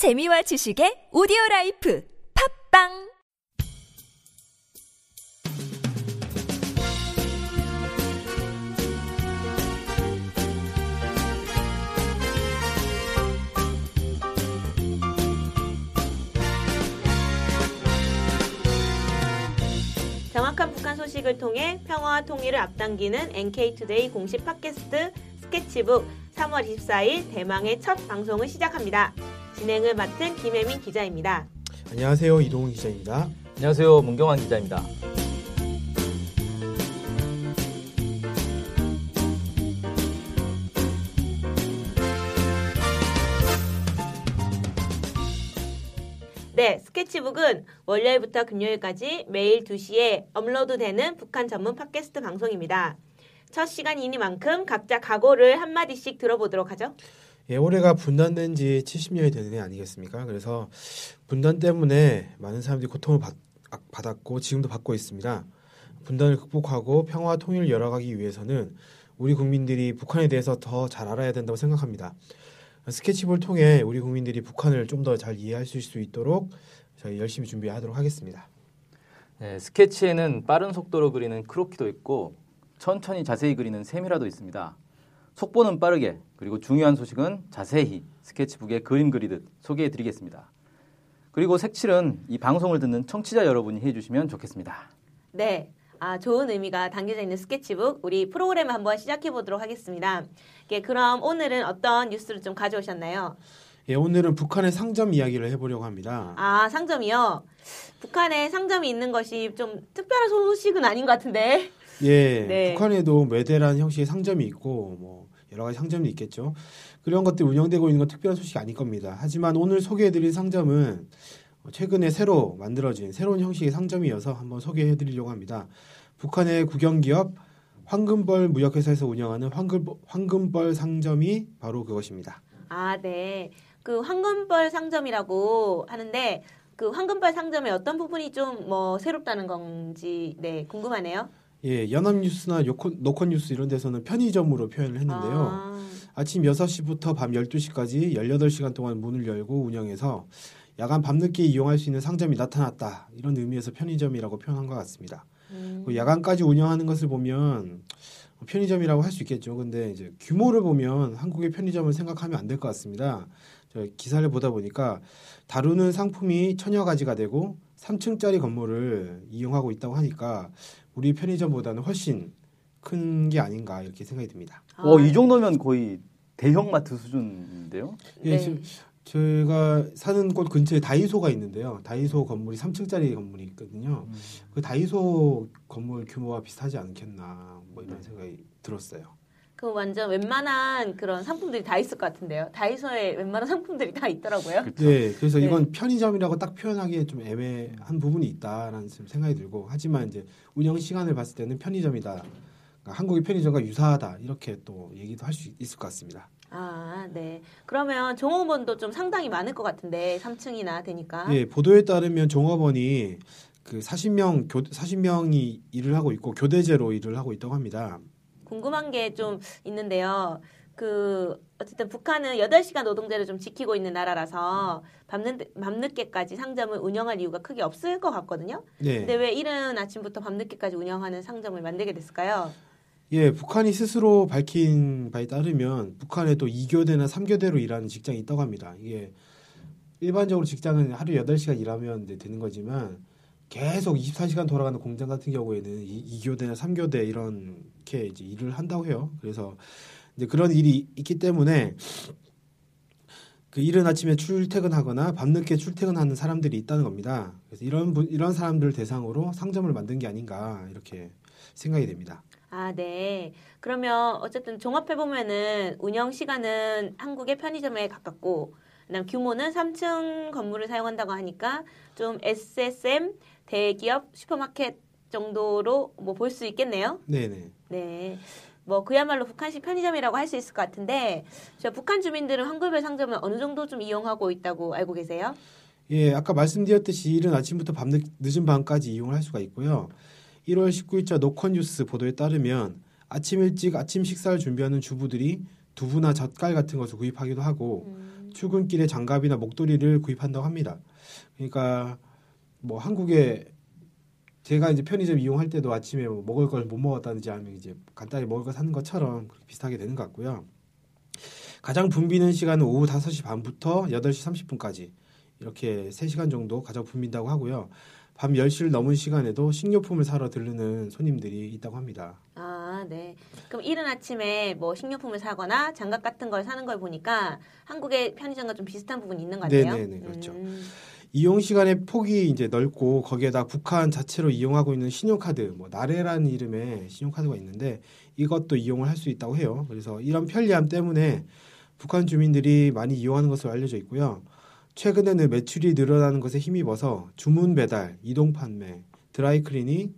재미와 지식의 오디오 라이프 팟빵 정확한 북한 소식을 통해 평화와 통일을 앞당기는 NK투데이 공식 팟캐스트 스케치북 3월 24일 대망의 첫 방송을 시작합니다. 진행을 맡은 김혜민 기자입니다. 안녕하세요. 이동훈 기자입니다. 안녕하세요. 문경환 기자입니다. 네, 스케치북은 월요일부터 금요일까지 매일 2시에 업로드되는 북한 전문 팟캐스트 방송입니다. 첫 시간이니만큼 각자 각오를 한마디씩 들어보도록 하죠. 예, 올해가 분단된 지 70년이 되는 해 아니겠습니까? 그래서 분단 때문에 많은 사람들이 고통을 받, 받았고 지금도 받고 있습니다. 분단을 극복하고 평화 통일을 열어가기 위해서는 우리 국민들이 북한에 대해서 더 잘 알아야 된다고 생각합니다. 스케치북을 통해 우리 국민들이 북한을 좀 더 잘 이해할 수 있도록 저희 열심히 준비하도록 하겠습니다. 네, 스케치에는 빠른 속도로 그리는 크로키도 있고 천천히 자세히 그리는 세미라도 있습니다. 속보는 빠르게 그리고 중요한 소식은 자세히 스케치북에 그림 그리듯 소개해 드리겠습니다. 그리고 색칠은 이 방송을 듣는 청취자 여러분이 해주시면 좋겠습니다. 네. 아, 좋은 의미가 담겨져 있는 스케치북 우리 프로그램을 한번 시작해 보도록 하겠습니다. 예, 그럼 오늘은 어떤 뉴스를 좀 가져오셨나요? 예, 오늘은 북한의 상점 이야기를 해보려고 합니다. 아, 상점이요? 북한에 상점이 있는 것이 좀 특별한 소식은 아닌 것 같은데. 예, 네. 북한에도 매대란 형식의 상점이 있고 뭐 여러 가지 상점이 있겠죠. 그런 것들이 운영되고 있는 건 특별한 소식이 아닐 겁니다. 하지만 오늘 소개해드릴 상점은 최근에 새로 만들어진 새로운 형식의 상점이어서 한번 소개해드리려고 합니다. 북한의 국영기업 황금벌 무역회사에서 운영하는 황금, 황금벌 상점이 바로 그것입니다. 아, 네. 그 황금벌 상점이라고 하는데 그 황금벌 상점의 어떤 부분이 좀 뭐 새롭다는 건지 네, 궁금하네요. 예, 연합뉴스나 노컷뉴스 이런 데서는 편의점으로 표현을 했는데요. 아, 아침 6시부터 밤 12시까지 18시간 동안 문을 열고 운영해서 야간 밤늦게 이용할 수 있는 상점이 나타났다. 이런 의미에서 편의점이라고 표현한 것 같습니다. 음, 그 야간까지 운영하는 것을 보면 편의점이라고 할 수 있겠죠. 근데 이제 규모를 보면 한국의 편의점을 생각하면 안 될 것 같습니다. 저 기사를 보다 보니까 다루는 상품이 천여 가지가 되고 3층짜리 건물을 이용하고 있다고 하니까 우리 편의점보다는 훨씬 큰 게 아닌가 이렇게 생각이 듭니다. 아, 어, 이 정도면 거의 대형마트 수준인데요. 예, 네. 지금 제가 사는 곳 근처에 다이소가 있는데요. 다이소 건물이 3층짜리 건물이 있거든요. 그 다이소 건물 규모와 비슷하지 않겠나 뭐 이런 생각이 들었어요. 그 완전 웬만한 그런 상품들이 다 있을 것 같은데요. 다이소에 웬만한 상품들이 다 있더라고요. 그렇죠. 네, 그래서 네. 이건 편의점이라고 딱 표현하기에 좀 애매한 부분이 있다라는 좀 생각이 들고 하지만 이제 운영 시간을 봤을 때는 편의점이다. 그러니까 한국의 편의점과 유사하다 이렇게 또 얘기도 할 수 있을 것 같습니다. 아, 네. 그러면 종업원도 좀 상당히 많을 것 같은데 3층이나 되니까. 예, 보도에 따르면 종업원이 그 40명 교 40명이 일을 하고 있고 교대제로 일을 하고 있다고 합니다. 궁금한 게 좀 있는데요. 그 어쨌든 북한은 8시간 노동제를 좀 지키고 있는 나라라서 밤늦, 밤늦 게까지 상점을 운영할 이유가 크게 없을 것 같거든요. 네. 근데 왜 이른 아침부터 밤늦게까지 운영하는 상점을 만들게 됐을까요? 예, 북한이 스스로 밝힌 바에 따르면 북한에 또 2교대나 3교대로 일하는 직장이 있다고 합니다. 이게 일반적으로 직장은 하루 8시간 일하면 이제 되는 거지만 계속 24시간 돌아가는 공장 같은 경우에는 이 2교대나 3교대 이렇게 이제 일을 한다고 해요. 그래서 이제 그런 일이 있기 때문에 그 이른 아침에 출퇴근하거나 밤늦게 출퇴근하는 사람들이 있다는 겁니다. 그래서 이런 분, 이런 사람들을 대상으로 상점을 만든 게 아닌가 이렇게 생각이 됩니다. 아, 네. 그러면 어쨌든 종합해 보면은 운영 시간은 한국의 편의점에 가깝고 그다음 규모는 3층 건물을 사용한다고 하니까 좀 SSM 대기업 슈퍼마켓 정도로 뭐 볼 수 있겠네요. 네네. 네. 뭐 그야말로 북한식 편의점이라고 할 수 있을 것 같은데 저 북한 주민들은 황금별 상점을 어느 정도 좀 이용하고 있다고 알고 계세요? 예, 아까 말씀드렸듯이 이른 아침부터 밤 늦, 늦은 밤까지 이용을 할 수가 있고요. 1월 19일자 노컷뉴스 보도에 따르면 아침 일찍 아침 식사를 준비하는 주부들이 두부나 젓갈 같은 것을 구입하기도 하고 음. 출근길에 장갑이나 목도리를 구입한다고 합니다. 그러니까 뭐 한국에 제가 이제 편의점 이용할 때도 아침에 뭐 먹을 걸 못 먹었다든지 아니면 이제 간단히 먹을 거 사는 것처럼 그렇게 비슷하게 되는 것 같고요. 가장 붐비는 시간은 오후 5시 반부터 8시 30분까지 이렇게 3시간 정도 가장 붐빈다고 하고요. 밤 10시를 넘은 시간에도 식료품을 사러 들르는 손님들이 있다고 합니다. 아, 네. 그럼 이른 아침에 뭐 식료품을 사거나 장갑 같은 걸 사는 걸 보니까 한국의 편의점과 좀 비슷한 부분이 있는 것 같아요. 네 네 네, 그렇죠. 음, 이용 시간의 폭이 이제 넓고 거기에다 북한 자체로 이용하고 있는 신용카드, 뭐 나래라는 이름의 신용카드가 있는데 이것도 이용을 할 수 있다고 해요. 그래서 이런 편리함 때문에 북한 주민들이 많이 이용하는 것으로 알려져 있고요. 최근에는 매출이 늘어나는 것에 힘입어서 주문 배달, 이동 판매, 드라이 클리닝,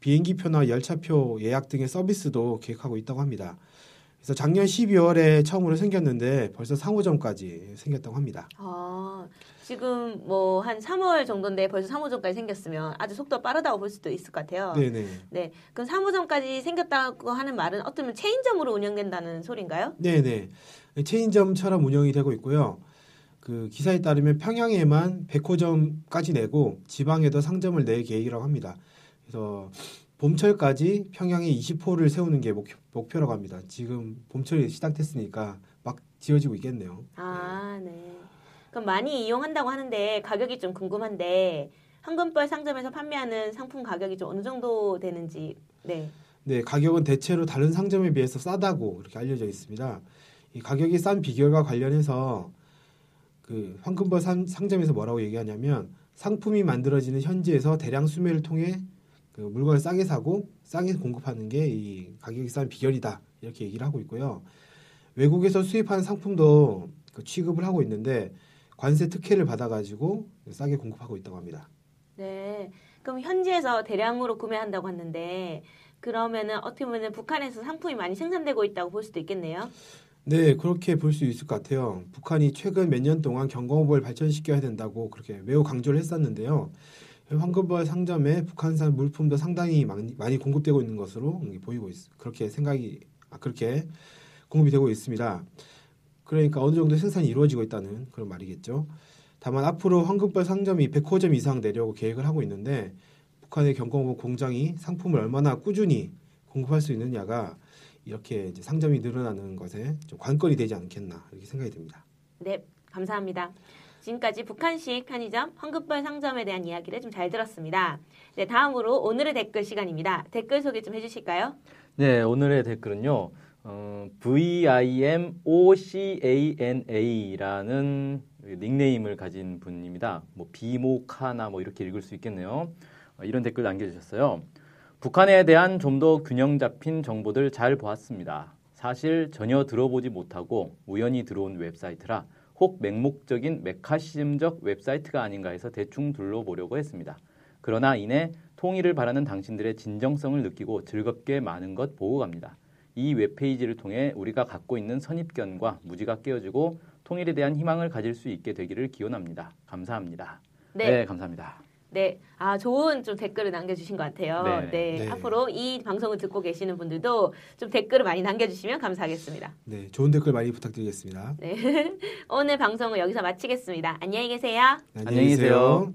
비행기 표나 열차표 예약 등의 서비스도 계획하고 있다고 합니다. 그래서 작년 12월에 처음으로 생겼는데 벌써 3호점까지 생겼다고 합니다. 아, 지금 뭐 한 3월 정도인데 벌써 3호점까지 생겼으면 아주 속도가 빠르다고 볼 수도 있을 것 같아요. 네네. 네. 그럼 3호점까지 생겼다고 하는 말은 어쩌면 체인점으로 운영된다는 소리인가요? 네네. 체인점처럼 운영이 되고 있고요. 그 기사에 따르면 평양에만 100호점까지 내고 지방에도 상점을 낼 계획이라고 합니다. 그래서 봄철까지 평양에 20호를 세우는 게 목표, 목표 라고 합니다. 지금 봄철이 시작됐으니까 막 지어지고 있겠네요. 아, 네. 그럼 많이 이용한다고 하는데 가격이 좀 궁금한데 황금벌 상점에서 판매하는 상품 가격이 좀 어느 정도 되는지 네. 네, 가격은 대체로 다른 상점에 비해서 싸다고 이렇게 알려져 있습니다. 이 가격이 싼 비결과 관련해서 그 황금벌 상, 상점에서 뭐라고 얘기하냐면 상품이 만들어지는 현지에서 대량 수매를 통해 그 물건을 싸게 사고 싸게 공급하는 게 이 가격이 싼 비결이다 이렇게 얘기를 하고 있고요. 외국에서 수입한 상품도 그 취급을 하고 있는데 관세 특혜를 받아가지고 싸게 공급하고 있다고 합니다. 네. 그럼 현지에서 대량으로 구매한다고 했는데 그러면은 어떻게 보면 북한에서 상품이 많이 생산되고 있다고 볼 수도 있겠네요. 네, 그렇게 볼 수 있을 것 같아요. 북한이 최근 몇 년 동안 경공업을 발전시켜야 된다고 그렇게 매우 강조를 했었는데요. 황금벌 상점에 북한산 물품도 상당히 많이, 공급되고 있는 것으로 보이고 있, 그렇게 생각이 아, 그렇게 공급이 되고 있습니다. 그러니까 어느 정도 생산이 이루어지고 있다는 그런 말이겠죠. 다만 앞으로 황금벌 상점이 100호점 이상 내려고 계획을 하고 있는데 북한의 경공업 공장이 상품을 얼마나 꾸준히 공급할 수 있느냐가 이렇게 이제 상점이 늘어나는 것에 좀 관건이 되지 않겠나 이렇게 생각이 듭니다. 네, 감사합니다. 지금까지 북한식 편의점 황금벌 상점에 대한 이야기를 좀 잘 들었습니다. 네, 다음으로 오늘의 댓글 시간입니다. 댓글 소개 좀 해주실까요? 네, 오늘의 댓글은요. 어, VIMOCANA라는 닉네임을 가진 분입니다. 뭐 비모카나 뭐 이렇게 읽을 수 있겠네요. 어, 이런 댓글 남겨주셨어요. 북한에 대한 좀 더 균형 잡힌 정보들 잘 보았습니다. 사실 전혀 들어보지 못하고 우연히 들어온 웹사이트라 혹 맹목적인 메카시즘적 웹사이트가 아닌가 해서 대충 둘러보려고 했습니다. 그러나 이내 통일을 바라는 당신들의 진정성을 느끼고 즐겁게 많은 것 보고 갑니다. 이 웹페이지를 통해 우리가 갖고 있는 선입견과 무지가 깨어지고 통일에 대한 희망을 가질 수 있게 되기를 기원합니다. 감사합니다. 네. 네 감사합니다. 네, 아 좋은 좀 댓글을 남겨주신 것 같아요. 네. 네. 네. 앞으로 이 방송을 듣고 계시는 분들도 좀 댓글을 많이 남겨주시면 감사하겠습니다. 네, 좋은 댓글 많이 부탁드리겠습니다. 네, 오늘 방송을 여기서 마치겠습니다. 안녕히 계세요. 네, 안녕히 계세요.